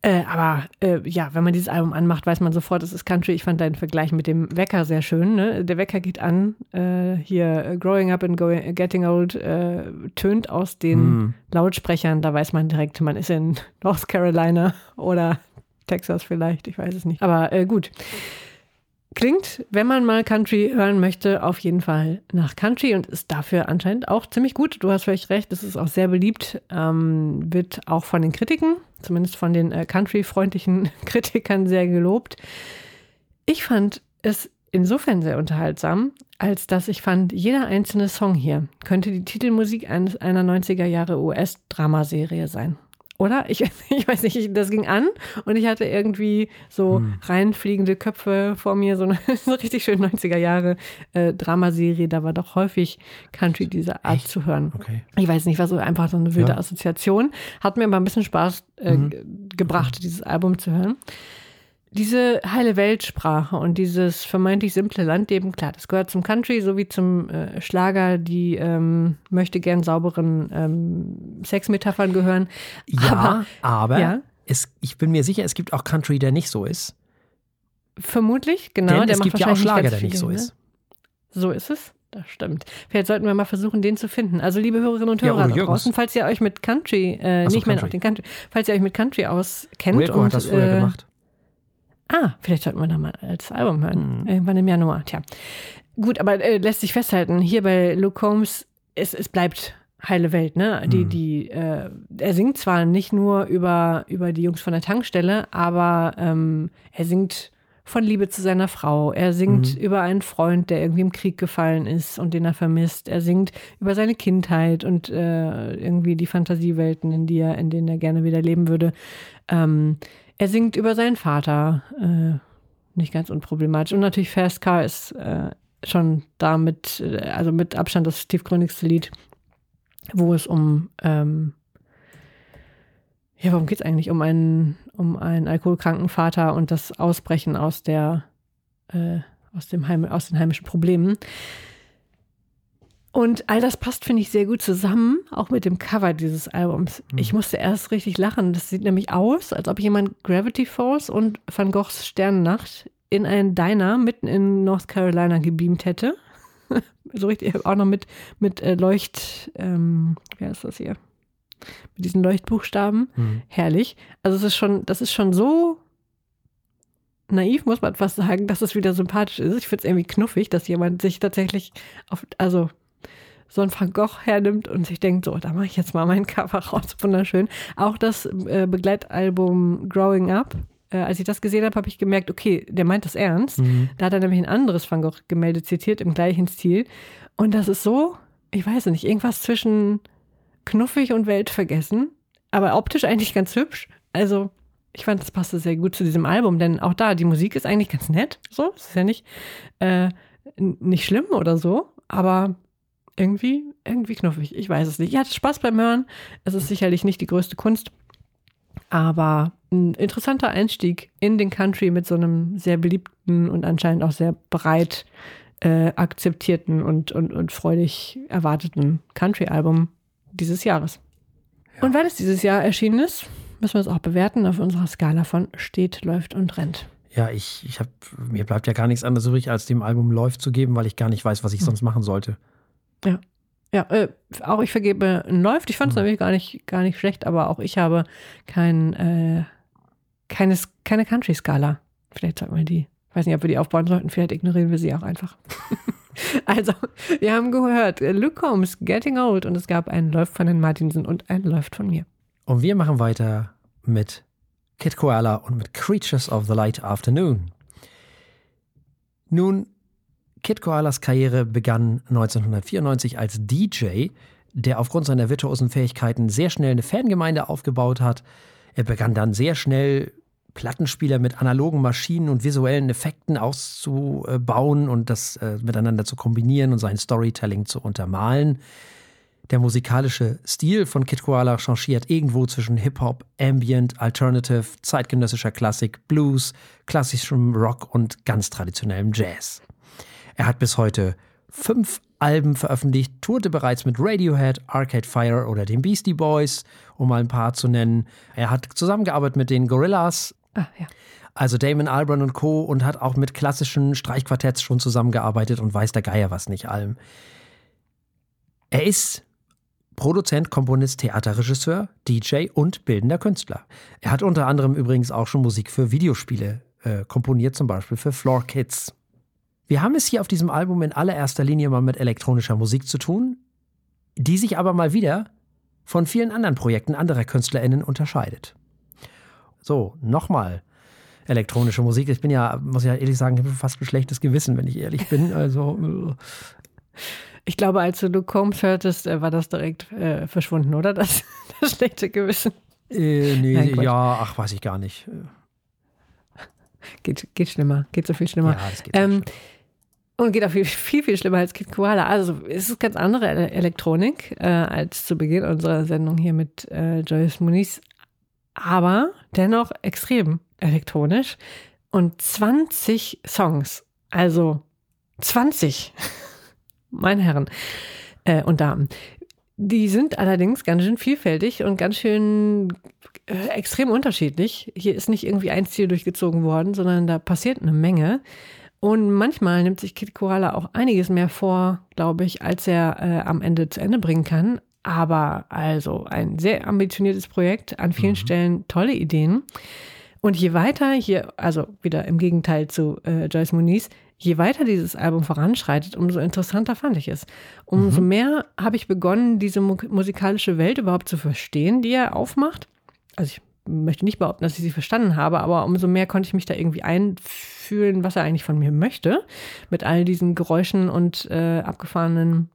Äh, aber äh, ja, wenn man dieses Album anmacht, weiß man sofort, es ist Country. Ich fand deinen Vergleich mit dem Wecker sehr schön. Ne? Der Wecker geht an, äh, hier Growing Up and going, Getting Old äh, tönt aus den mm. Lautsprechern. Da weiß man direkt, man ist in North Carolina oder Texas vielleicht, ich weiß es nicht. Aber äh, gut. Klingt, wenn man mal Country hören möchte, auf jeden Fall nach Country und ist dafür anscheinend auch ziemlich gut. Du hast völlig recht, es ist auch sehr beliebt, ähm, wird auch von den Kritiken, zumindest von den äh, Country-freundlichen Kritikern sehr gelobt. Ich fand es insofern sehr unterhaltsam, als dass ich fand, jeder einzelne Song hier könnte die Titelmusik eines, einer 90er Jahre US-Dramaserie sein oder? Ich, ich weiß nicht, das ging an und ich hatte irgendwie so hm. reinfliegende Köpfe vor mir, so eine, so richtig schön 90er Jahre äh, Dramaserie. Da war doch häufig Country dieser Art Echt? zu hören. Okay. Ich weiß nicht, war so einfach so eine wilde ja. Assoziation. Hat mir aber ein bisschen Spaß äh, mhm. gebracht, okay. dieses Album zu hören diese heile Weltsprache und dieses vermeintlich simple Landleben, klar, das gehört zum Country sowie zum äh, Schlager, die ähm, möchte gern sauberen ähm, Sexmetaphern gehören. Ja, aber, aber ja. Es, ich bin mir sicher, es gibt auch Country, der nicht so ist. Vermutlich, genau. Denn der es gibt ja auch Schlager, der nicht so ist. Ne? So ist es. Das stimmt. Vielleicht sollten wir mal versuchen, den zu finden. Also, liebe Hörerinnen und Hörer ja, da draußen, falls ihr euch mit Country, äh, so, nicht mehr auf den Country, falls ihr euch mit Country auskennt Wilco und hat das früher äh, gemacht. Ah, vielleicht sollten wir da mal als Album hören. Mhm. Irgendwann im Januar. Tja. Gut, aber äh, lässt sich festhalten, hier bei Luke Combs, es, es bleibt heile Welt, ne? Die, Mhm. die, äh, er singt zwar nicht nur über, über die Jungs von der Tankstelle, aber ähm, er singt von Liebe zu seiner Frau. Er singt Mhm. über einen Freund, der irgendwie im Krieg gefallen ist und den er vermisst. Er singt über seine Kindheit und äh, irgendwie die Fantasiewelten, in die er, in denen er gerne wieder leben würde. Ähm, er singt über seinen Vater, äh, nicht ganz unproblematisch. Und natürlich Fast Car ist äh, schon damit, äh, also mit Abstand das tiefgründigste Lied, wo es um, ähm, ja, worum geht es eigentlich? Um einen, um einen alkoholkranken Vater und das Ausbrechen aus der, äh, aus, dem Heim, aus den heimischen Problemen. Und all das passt, finde ich, sehr gut zusammen, auch mit dem Cover dieses Albums. Ich musste erst richtig lachen. Das sieht nämlich aus, als ob jemand Gravity Falls und Van Goghs Sternennacht in einen Diner mitten in North Carolina gebeamt hätte. so richtig, auch noch mit, mit äh, Leucht, ähm, wer ist das hier? Mit diesen Leuchtbuchstaben. Mhm. Herrlich. Also es ist schon, das ist schon so naiv, muss man fast sagen, dass es wieder sympathisch ist. Ich finde es irgendwie knuffig, dass jemand sich tatsächlich auf, also so ein Van Gogh hernimmt und sich denkt, so, da mache ich jetzt mal mein Cover raus. Wunderschön. Auch das äh, Begleitalbum Growing Up. Äh, als ich das gesehen habe, habe ich gemerkt, okay, der meint das ernst. Mhm. Da hat er nämlich ein anderes Van Gogh-Gemälde zitiert im gleichen Stil. Und das ist so, ich weiß nicht, irgendwas zwischen knuffig und weltvergessen, aber optisch eigentlich ganz hübsch. Also, ich fand, das passte sehr gut zu diesem Album, denn auch da, die Musik ist eigentlich ganz nett. So, es ist ja nicht, äh, nicht schlimm oder so, aber irgendwie, irgendwie knuffig. Ich weiß es nicht. Ich hatte Spaß beim Hören. Es ist sicherlich nicht die größte Kunst, aber ein interessanter Einstieg in den Country mit so einem sehr beliebten und anscheinend auch sehr breit äh, akzeptierten und, und, und freudig erwarteten Country-Album dieses Jahres. Und weil es dieses Jahr erschienen ist, müssen wir es auch bewerten auf unserer Skala von steht, läuft und rennt. Ja, ich, ich hab, mir bleibt ja gar nichts anderes übrig, als dem Album läuft zu geben, weil ich gar nicht weiß, was ich sonst machen sollte. Ja, äh, auch ich vergebe ein läuft. Ich fand es Mhm. nämlich gar nicht, gar nicht schlecht, aber auch ich habe kein, äh, keine, keine Country-Skala. Vielleicht sollten wir die. Ich weiß nicht, ob wir die aufbauen sollten. Vielleicht ignorieren wir sie auch einfach. also, wir haben gehört, Luke Combs, Getting Old und es gab einen Läuft von den Martinsen und einen Läuft von mir. Und wir machen weiter mit Kid Koala und mit Creatures of the Light Afternoon. Nun, Kid Koalas Karriere begann 1994 als DJ, der aufgrund seiner virtuosen Fähigkeiten sehr schnell eine Fangemeinde aufgebaut hat. Er begann dann sehr schnell Plattenspieler mit analogen Maschinen und visuellen Effekten auszubauen und das äh, miteinander zu kombinieren und sein Storytelling zu untermalen. Der musikalische Stil von Kid Koala changiert irgendwo zwischen Hip-Hop, Ambient, Alternative, zeitgenössischer Klassik, Blues, klassischem Rock und ganz traditionellem Jazz. Er hat bis heute fünf Alben veröffentlicht, tourte bereits mit Radiohead, Arcade Fire oder den Beastie Boys, um mal ein paar zu nennen. Er hat zusammengearbeitet mit den Gorillas, Ah, ja. also Damon Albarn und Co. und hat auch mit klassischen Streichquartetts schon zusammengearbeitet und weiß der Geier was nicht allem. Er ist Produzent, Komponist, Theaterregisseur, DJ und bildender Künstler. Er hat unter anderem übrigens auch schon Musik für Videospiele äh, komponiert, zum Beispiel für Floor Kids. Wir haben es hier auf diesem Album in allererster Linie mal mit elektronischer Musik zu tun, die sich aber mal wieder von vielen anderen Projekten anderer KünstlerInnen unterscheidet. So, nochmal elektronische Musik. Ich bin ja, muss ich ja ehrlich sagen, ich habe fast ein schlechtes Gewissen, wenn ich ehrlich bin. Also, Ich glaube, als du Combs hörtest, äh, war das direkt äh, verschwunden, oder? Das, das schlechte Gewissen. äh, nee, Nein, ja, ach, weiß ich gar nicht. Geht, geht schlimmer, geht so viel schlimmer. Ja, das geht Ähm, schon. Und geht auch viel, viel, viel schlimmer als Kid Koala. Also es ist ganz andere Ele- Elektronik äh, als zu Beginn unserer Sendung hier mit äh, Joyce Muniz. Aber dennoch extrem elektronisch. Und 20 Songs. Also 20. Meine Herren äh, und Damen. Die sind allerdings ganz schön vielfältig und ganz schön äh, extrem unterschiedlich. Hier ist nicht irgendwie ein Stil durchgezogen worden, sondern da passiert eine Menge. Und manchmal nimmt sich Kid Koala auch einiges mehr vor, glaube ich, als er äh, am Ende zu Ende bringen kann. Aber also ein sehr ambitioniertes Projekt, an vielen Stellen tolle Ideen. Und je weiter hier, also wieder im Gegenteil zu äh, Joyce Muniz, je weiter dieses Album voranschreitet, umso interessanter fand ich es. Umso mhm. mehr habe ich begonnen, diese mu musikalische Welt überhaupt zu verstehen, die er aufmacht. Also ich möchte nicht behaupten, dass ich sie verstanden habe, aber umso mehr konnte ich mich da irgendwie einfühlen, was er eigentlich von mir möchte, mit all diesen Geräuschen und äh, abgefahrenen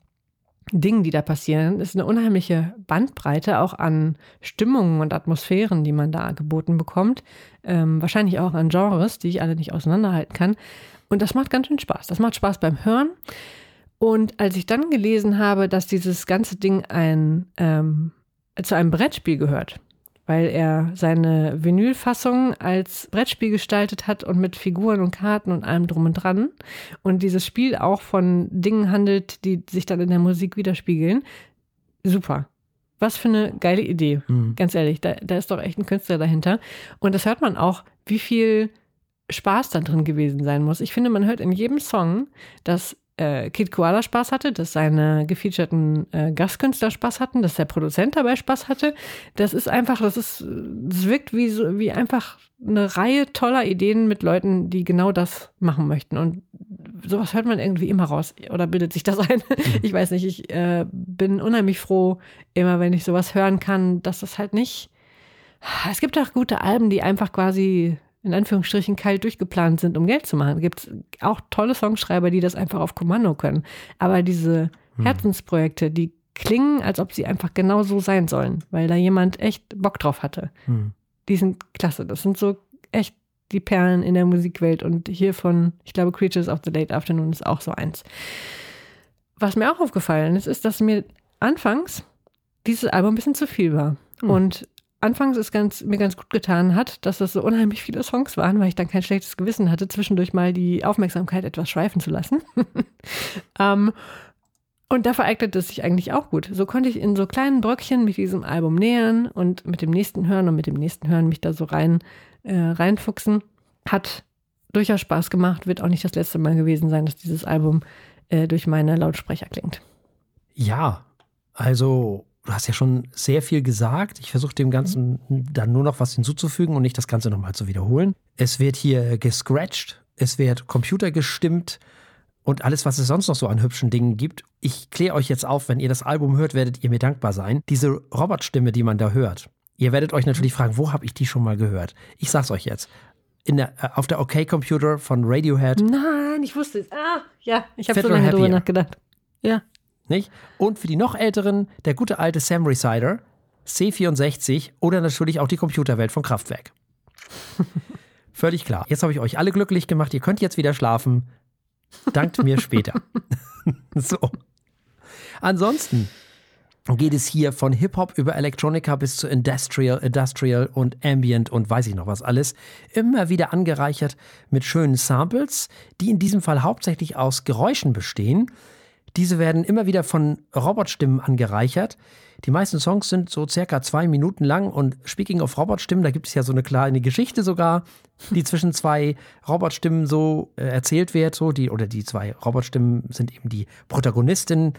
Dingen, die da passieren. Es ist eine unheimliche Bandbreite auch an Stimmungen und Atmosphären, die man da geboten bekommt. Ähm, wahrscheinlich auch an Genres, die ich alle nicht auseinanderhalten kann. Und das macht ganz schön Spaß. Das macht Spaß beim Hören. Und als ich dann gelesen habe, dass dieses ganze Ding ein, ähm, zu einem Brettspiel gehört, weil er seine Vinylfassung als Brettspiel gestaltet hat und mit Figuren und Karten und allem drum und dran. Und dieses Spiel auch von Dingen handelt, die sich dann in der Musik widerspiegeln. Super. Was für eine geile Idee. Mhm. Ganz ehrlich, da, da ist doch echt ein Künstler dahinter. Und das hört man auch, wie viel Spaß da drin gewesen sein muss. Ich finde, man hört in jedem Song, dass äh, Kid Koala Spaß hatte, dass seine gefeaturten äh, Gastkünstler Spaß hatten, dass der Produzent dabei Spaß hatte. Das ist einfach, das ist, das wirkt wie so, wie einfach eine Reihe toller Ideen mit Leuten, die genau das machen möchten. Und sowas hört man irgendwie immer raus oder bildet sich das ein. Mhm. Ich weiß nicht, ich äh, bin unheimlich froh, immer wenn ich sowas hören kann, dass das halt nicht. Es gibt auch gute Alben, die einfach quasi in Anführungsstrichen kalt durchgeplant sind, um Geld zu machen. Gibt es auch tolle Songschreiber, die das einfach auf Kommando können. Aber diese hm. Herzensprojekte, die klingen, als ob sie einfach genau so sein sollen, weil da jemand echt Bock drauf hatte. Hm. Die sind klasse. Das sind so echt die Perlen in der Musikwelt. Und hier von, ich glaube, Creatures of the Late Afternoon ist auch so eins. Was mir auch aufgefallen ist, ist, dass mir anfangs dieses Album ein bisschen zu viel war. Hm. Und anfangs es ganz, mir ganz gut getan hat, dass das so unheimlich viele Songs waren, weil ich dann kein schlechtes Gewissen hatte, zwischendurch mal die Aufmerksamkeit etwas schweifen zu lassen. ähm, und da vereignete es sich eigentlich auch gut. So konnte ich in so kleinen Bröckchen mit diesem Album nähern und mit dem nächsten hören und mit dem nächsten hören mich da so rein äh, reinfuchsen. Hat durchaus Spaß gemacht, wird auch nicht das letzte Mal gewesen sein, dass dieses Album äh, durch meine Lautsprecher klingt. Ja, also du hast ja schon sehr viel gesagt. Ich versuche dem Ganzen dann nur noch was hinzuzufügen und nicht das Ganze nochmal zu wiederholen. Es wird hier gescratcht, es wird Computer gestimmt und alles, was es sonst noch so an hübschen Dingen gibt. Ich kläre euch jetzt auf, wenn ihr das Album hört, werdet ihr mir dankbar sein. Diese Robotstimme, die man da hört. Ihr werdet euch natürlich fragen, wo habe ich die schon mal gehört? Ich sag's euch jetzt. Der, äh, auf der OK Computer von Radiohead. Nein, ich wusste es. Ah, ja, ich habe so lange drüber nachgedacht. Ja. Nicht? Und für die noch älteren, der gute alte Sam Resider, C64 oder natürlich auch die Computerwelt von Kraftwerk. Völlig klar. Jetzt habe ich euch alle glücklich gemacht. Ihr könnt jetzt wieder schlafen. Dankt mir später. so. Ansonsten geht es hier von Hip-Hop über Electronica bis zu Industrial, Industrial und Ambient und weiß ich noch was alles. Immer wieder angereichert mit schönen Samples, die in diesem Fall hauptsächlich aus Geräuschen bestehen. Diese werden immer wieder von Robotstimmen angereichert. Die meisten Songs sind so circa zwei Minuten lang und speaking of Robotstimmen, da gibt es ja so eine kleine Geschichte sogar, die zwischen zwei Robotstimmen so äh, erzählt wird, so die oder die zwei Robotstimmen sind eben die Protagonistin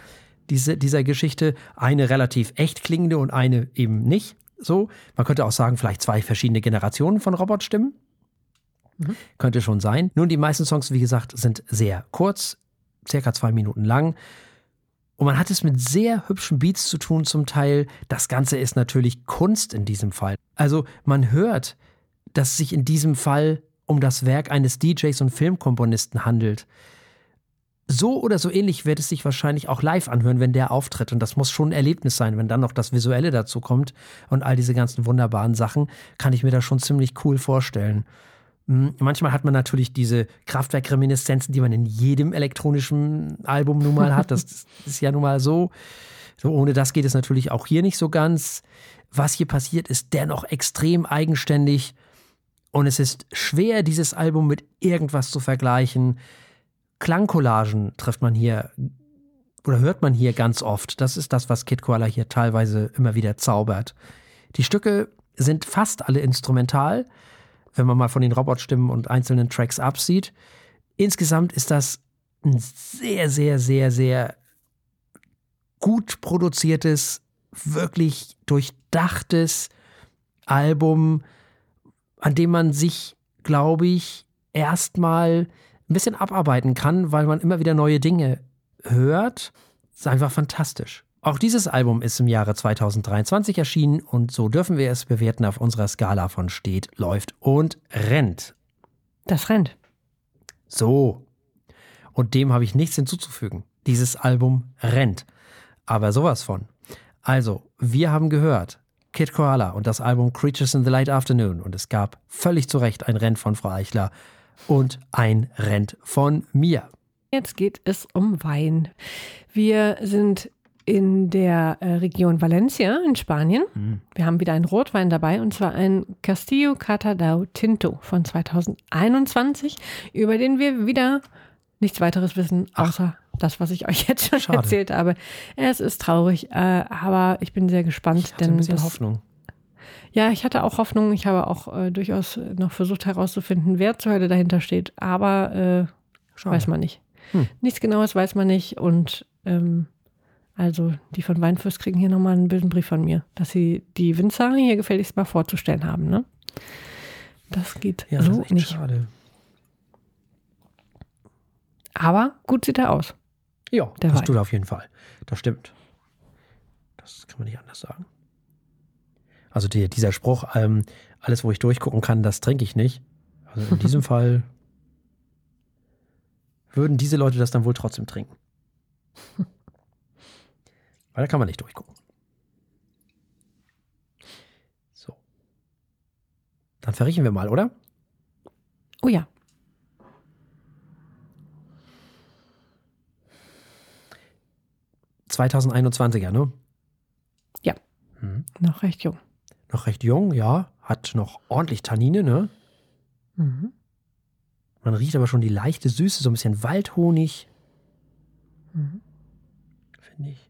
diese, dieser Geschichte, eine relativ echt klingende und eine eben nicht. So, man könnte auch sagen, vielleicht zwei verschiedene Generationen von Robotstimmen. Mhm. Könnte schon sein. Nun, die meisten Songs, wie gesagt, sind sehr kurz, circa zwei Minuten lang. Und man hat es mit sehr hübschen Beats zu tun zum Teil. Das Ganze ist natürlich Kunst in diesem Fall. Also man hört, dass es sich in diesem Fall um das Werk eines DJs und Filmkomponisten handelt. So oder so ähnlich wird es sich wahrscheinlich auch live anhören, wenn der auftritt. Und das muss schon ein Erlebnis sein, wenn dann noch das Visuelle dazu kommt und all diese ganzen wunderbaren Sachen, kann ich mir das schon ziemlich cool vorstellen. Hm, manchmal hat man natürlich diese Kraftwerk-Reminiszenzen, die man in jedem elektronischen Album nun mal hat. Das ist ja nun mal so. so. Ohne das geht es natürlich auch hier nicht so ganz. Was hier passiert, ist dennoch extrem eigenständig. Und es ist schwer, dieses Album mit irgendwas zu vergleichen. Klangcollagen trifft man hier oder hört man hier ganz oft. Das ist das, was Kid Koala hier teilweise immer wieder zaubert. Die Stücke sind fast alle instrumental wenn man mal von den Robotstimmen und einzelnen Tracks absieht. Insgesamt ist das ein sehr, sehr, sehr, sehr gut produziertes, wirklich durchdachtes Album, an dem man sich, glaube ich, erstmal ein bisschen abarbeiten kann, weil man immer wieder neue Dinge hört. Ist einfach fantastisch. Auch dieses Album ist im Jahre 2023 erschienen und so dürfen wir es bewerten auf unserer Skala von steht, läuft und rennt. Das rennt. So. Und dem habe ich nichts hinzuzufügen. Dieses Album rennt. Aber sowas von. Also, wir haben gehört, Kid Koala und das Album Creatures in the Light Afternoon. Und es gab völlig zu Recht ein Rent von Frau Eichler und ein Rent von mir. Jetzt geht es um Wein. Wir sind in der äh, Region Valencia in Spanien. Mhm. Wir haben wieder einen Rotwein dabei und zwar ein Castillo Catadau Tinto von 2021, über den wir wieder nichts weiteres wissen, außer Ach. das, was ich euch jetzt schon Schade. erzählt habe. Es ist traurig, äh, aber ich bin sehr gespannt. Denn ein bisschen das, Hoffnung. Ja, ich hatte auch Hoffnung. Ich habe auch äh, durchaus noch versucht herauszufinden, wer zur Hölle dahinter steht. Aber äh, weiß man nicht. Hm. Nichts Genaues weiß man nicht. Und ähm, also die von Weinfürst kriegen hier nochmal einen bösen Brief von mir, dass sie die Winzer hier gefälligst mal vorzustellen haben. Ne? Das geht ja, so das nicht. Schade. Aber gut sieht er aus. Ja, der das Wein. tut er auf jeden Fall. Das stimmt. Das kann man nicht anders sagen. Also die, dieser Spruch, ähm, alles, wo ich durchgucken kann, das trinke ich nicht. Also in diesem Fall würden diese Leute das dann wohl trotzdem trinken. Weil da kann man nicht durchgucken. So. Dann verriechen wir mal, oder? Oh ja. ...2021er, ne? Ja. Hm. Noch recht jung. Noch recht jung, ja. Hat noch ordentlich Tannine, ne? Mhm. Man riecht aber schon die leichte Süße, so ein bisschen Waldhonig. Mhm. Finde ich.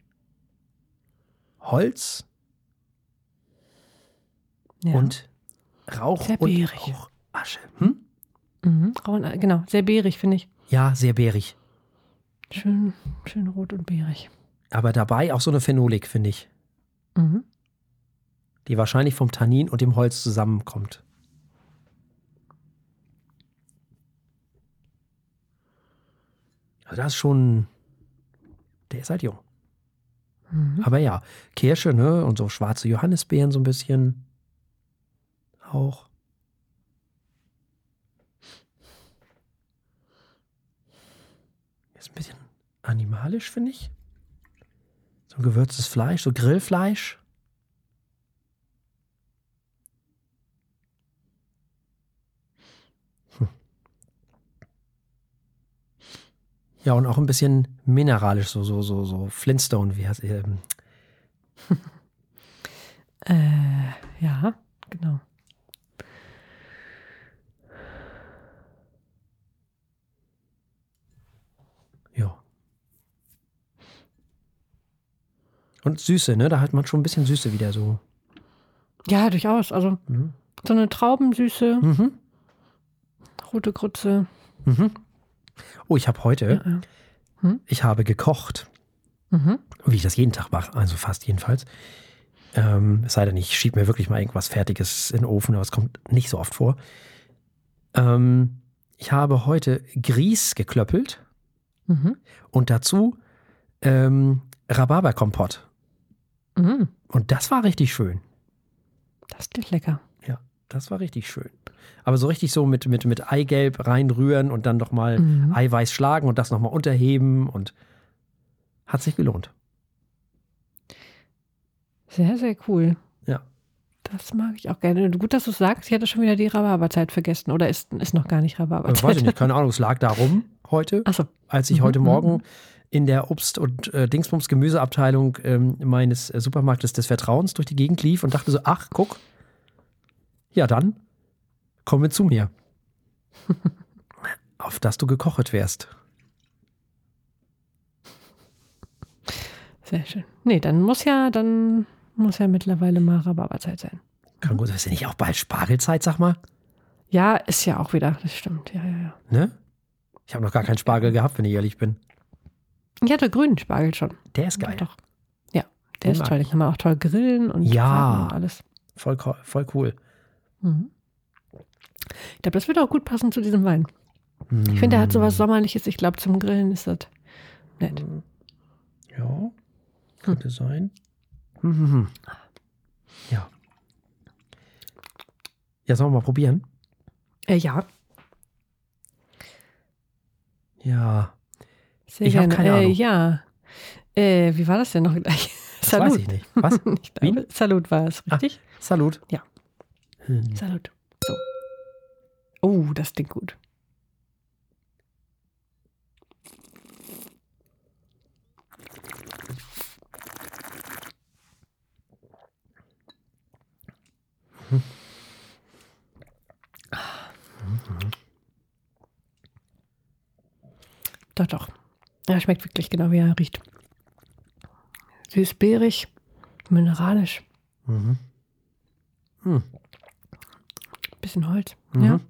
Holz ja. und Rauch sehr und Asche. Hm? Mhm. Genau, sehr beerig, finde ich. Ja, sehr beerig. Schön, schön rot und beerig. Aber dabei auch so eine Phenolik, finde ich. Mhm. Die wahrscheinlich vom Tannin und dem Holz zusammenkommt. Also das ist schon. Der ist halt jung. Mhm. Aber ja, Kirsche, ne? Und so schwarze Johannisbeeren so ein bisschen. Auch. Ist ein bisschen animalisch, finde ich. So gewürztes Fleisch, so Grillfleisch. Ja, und auch ein bisschen mineralisch, so, so, so, so Flintstone, wie heißt ähm. äh, Ja, genau. Ja. Und Süße, ne? Da hat man schon ein bisschen Süße wieder so. Ja, durchaus. Also mhm. so eine Traubensüße, mhm. rote Grütze. Mhm. Oh, ich habe heute, ja, ja. Hm? ich habe gekocht. Mhm. Wie ich das jeden Tag mache, also fast jedenfalls. Ähm, es sei denn, ich schiebe mir wirklich mal irgendwas Fertiges in den Ofen, aber es kommt nicht so oft vor. Ähm, ich habe heute Grieß geklöppelt mhm. und dazu ähm, Rhabarberkompott. Mhm. Und das war richtig schön. Das klingt lecker. Das war richtig schön. Aber so richtig so mit, mit, mit Eigelb reinrühren und dann nochmal mhm. Eiweiß schlagen und das nochmal unterheben und hat sich gelohnt. Sehr, sehr cool. Ja. Das mag ich auch gerne. Gut, dass du es sagst. Ich hatte schon wieder die Rhabarberzeit vergessen. Oder ist, ist noch gar nicht Rhabarberzeit? Weiß ich nicht, keine Ahnung. Es lag darum heute, so. als ich mhm. heute Morgen mhm. in der Obst- und äh, Dingsbums Gemüseabteilung ähm, meines äh, Supermarktes des Vertrauens durch die Gegend lief und dachte so, ach, guck, ja dann komme zu mir, auf dass du gekocht wärst. Sehr schön. Nee, dann muss ja, dann muss ja mittlerweile mal Rhabarberzeit sein. Kann gut, ist ja nicht auch bald Spargelzeit, sag mal? Ja, ist ja auch wieder, das stimmt, ja, ja, ja. Ne? Ich habe noch gar keinen Spargel gehabt, wenn ich ehrlich bin. Ich hatte grünen Spargel schon. Der ist geil. Doch. Ja, der Den ist toll. Den kann man auch toll grillen und ja, und alles. Voll, voll cool. Mhm. Ich glaube, das wird auch gut passen zu diesem Wein. Ich finde, er hat sowas Sommerliches. Ich glaube, zum Grillen ist das nett. Ja, könnte sein. Hm, hm, hm. Ja. Ja, sollen wir mal probieren? Äh, ja, Ja. sehr Ich hab gerne. keine äh, Ahnung. Ja. Äh, wie war das denn noch gleich? Das weiß ich nicht. Was? Ich glaube, Salut war es, richtig? Salut. Ja. Hm. Salut. So. Oh, das klingt gut. Doch, doch. Er schmeckt wirklich genau, wie er riecht. Süß, beerig, mineralisch. Mhm. Hm. Bisschen Holz. Mhm. Ja.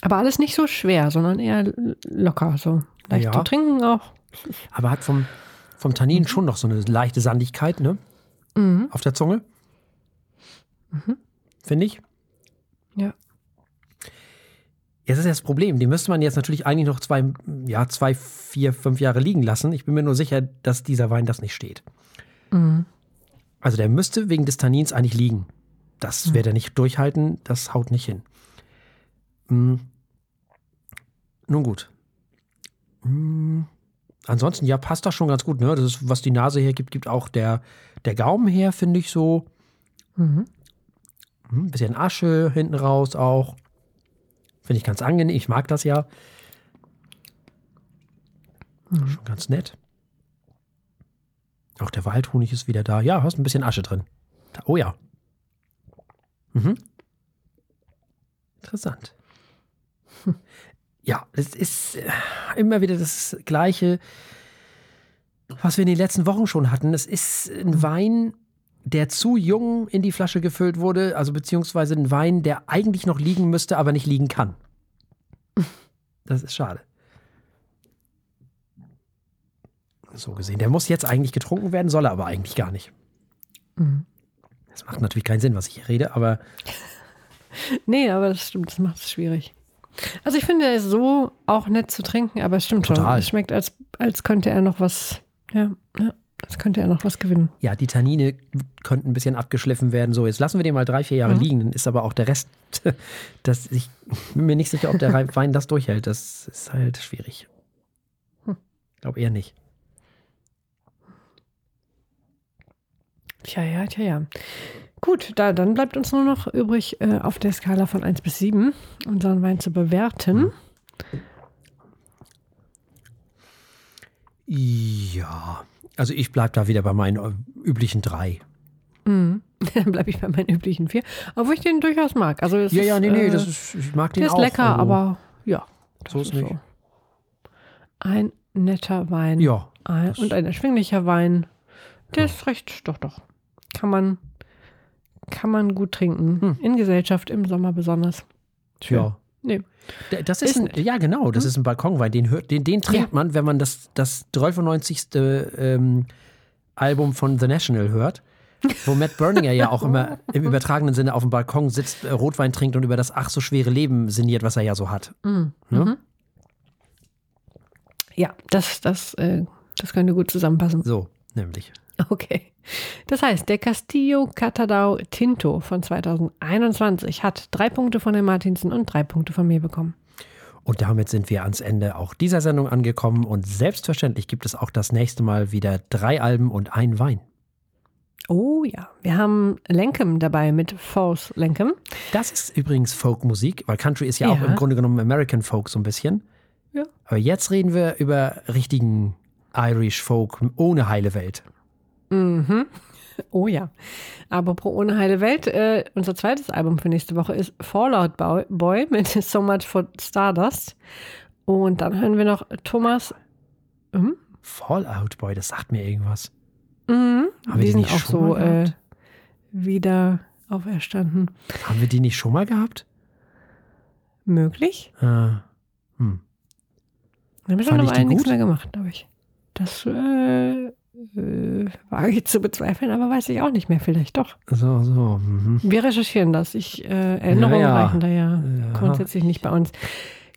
Aber alles nicht so schwer, sondern eher locker, so leicht Ja. zu trinken auch. Aber hat vom, vom Tannin schon noch so eine leichte Sandigkeit, ne? Mhm. Auf der Zunge. Finde ich. Ja. Jetzt ist das Problem. Die müsste man jetzt natürlich eigentlich noch zwei, ja, zwei, vier, fünf Jahre liegen lassen. Ich bin mir nur sicher, dass dieser Wein das nicht steht. Mhm. Also der müsste wegen des Tannins eigentlich liegen. Das wird er nicht durchhalten, das haut nicht hin. Hm. Nun gut. Hm. Ansonsten, ja, passt das schon ganz gut. Ne? Das ist, was die Nase hergibt, gibt auch der, der Gaumen her, finde ich so. Mhm. Hm, Ein bisschen Asche hinten raus auch. Finde ich ganz angenehm. Ich mag das ja. Schon ganz nett. Auch der Waldhonig ist wieder da. Ja, hast ein bisschen Asche drin. Oh ja. Mhm. Interessant. Hm. Ja, es ist äh, immer wieder das Gleiche, was wir in den letzten Wochen schon hatten. Es ist ein Wein, der zu jung in die Flasche gefüllt wurde, also beziehungsweise ein Wein, der eigentlich noch liegen müsste, aber nicht liegen kann. Das ist schade. So gesehen. Der muss jetzt eigentlich getrunken werden, soll er aber eigentlich gar nicht. Mhm. Das macht natürlich keinen Sinn, was ich hier rede, aber Nee, aber das stimmt, das macht es schwierig. Also ich finde, er ist so auch nett zu trinken, aber es stimmt schon. Total. Es schmeckt, als, als könnte er noch was, ja, ja, als könnte er noch was gewinnen. ja, die Tannine könnten ein bisschen abgeschliffen werden. So, jetzt lassen wir den mal drei, vier Jahre Mhm. liegen, dann ist aber auch der Rest, das, ich bin mir nicht sicher, ob der Wein das durchhält. Das ist halt schwierig. Hm. Ich glaube eher nicht. Tja, ja, tja, ja. Gut, da, dann bleibt uns nur noch übrig, äh, auf der Skala von 1 bis 7 unseren Wein zu bewerten. Ja, also ich bleibe da wieder bei meinen äh, üblichen drei. Mhm. Dann bleibe ich bei meinen üblichen 4, obwohl ich den durchaus mag. Also Ja, ja, nee, nee, äh, das ist, ich mag den der ist auch. lecker, also, aber ja. das So ist nicht. Ein netter Wein. Ja, Ein, und ein erschwinglicher Wein. Der ist recht, doch, doch. Kann man, kann man gut trinken. Hm. In Gesellschaft, im Sommer besonders. ja. Nee. Das ist, Ist ein. Hm? ja genau, das ist ein Balkonwein. Den, hört, den, den trinkt man, wenn man das, das 93. Ähm, Album von The National hört, wo Matt Berninger ja auch immer im übertragenen Sinne auf dem Balkon sitzt, äh, Rotwein trinkt und über das ach so schwere Leben sinniert, was er ja so hat. Mhm. Ne? Mhm. Ja, das, das, äh, das könnte gut zusammenpassen. So, nämlich. Okay. Das heißt, der Castillo Catadau Tinto von 2021 hat drei Punkte von Herrn Martinsen und drei Punkte von mir bekommen. Und damit sind wir ans Ende auch dieser Sendung angekommen und selbstverständlich gibt es auch das nächste Mal wieder drei Alben und ein Wein. Oh ja, wir haben Lenkem dabei mit False Lenkem. Das ist übrigens Folkmusik, weil Country ist ja, auch Ja. im Grunde genommen American Folk so ein bisschen. Ja. Aber jetzt reden wir über richtigen Irish Folk ohne heile Welt. Mhm. Oh ja. Aber pro ohne heile Welt, äh, unser zweites Album für nächste Woche ist Fallout Boy- mit So Much for Stardust. Und dann hören wir noch Thomas. Mhm. Fallout Boy, das sagt mir irgendwas. Mhm. Haben wir die die sind nicht auch schon so mal äh, wieder auferstanden. Haben wir die nicht schon mal gehabt? Möglich? Äh, hm. Wir haben schon Weile nichts mehr gemacht, glaube ich. Das äh, äh, wage ich zu bezweifeln, aber weiß ich auch nicht mehr. Vielleicht doch. So, so. Mhm. Wir recherchieren das. Ich, äh, Erinnerungen Ja, ja. reichen da ja, Ja. grundsätzlich nicht bei uns.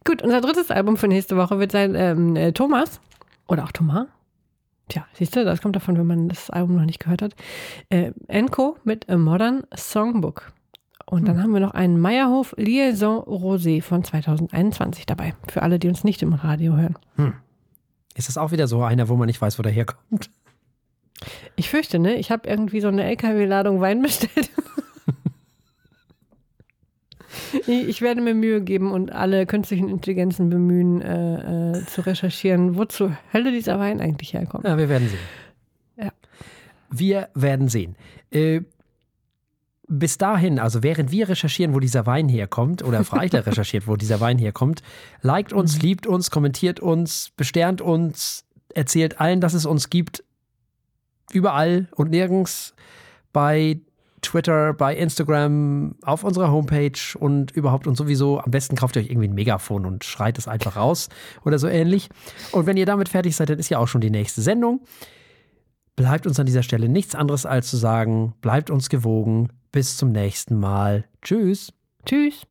Gut, unser drittes Album für nächste Woche wird sein ähm, äh, Thomas. Oder auch Thomas. Tja, siehst du, das kommt davon, wenn man das Album noch nicht gehört hat. Äh, Enco mit A Modern Songbook. Und dann hm. haben wir noch einen Meierhof Liaison Rosé von 2021 dabei. Für alle, die uns nicht im Radio hören. Hm. Ist das auch wieder so einer, wo man nicht weiß, wo der herkommt? Ich fürchte, ne? Ich habe irgendwie so eine LKW-Ladung Wein bestellt. ich werde mir Mühe geben und alle künstlichen Intelligenzen bemühen, äh, äh, zu recherchieren, wo zur Hölle dieser Wein eigentlich herkommt. Ja, wir werden sehen. Ja. Wir werden sehen. Äh, bis dahin, also während wir recherchieren, wo dieser Wein herkommt, oder Freitag recherchiert, wo dieser Wein herkommt, liked uns, mhm. liebt uns, kommentiert uns, besternt uns, erzählt allen, dass es uns gibt. Überall und nirgends bei Twitter, bei Instagram, auf unserer Homepage und überhaupt und sowieso. Am besten kauft ihr euch irgendwie ein Megafon und schreit es einfach raus oder so ähnlich. Und wenn ihr damit fertig seid, dann ist ja auch schon die nächste Sendung. Bleibt uns an dieser Stelle nichts anderes als zu sagen, bleibt uns gewogen. Bis zum nächsten Mal. Tschüss. Tschüss.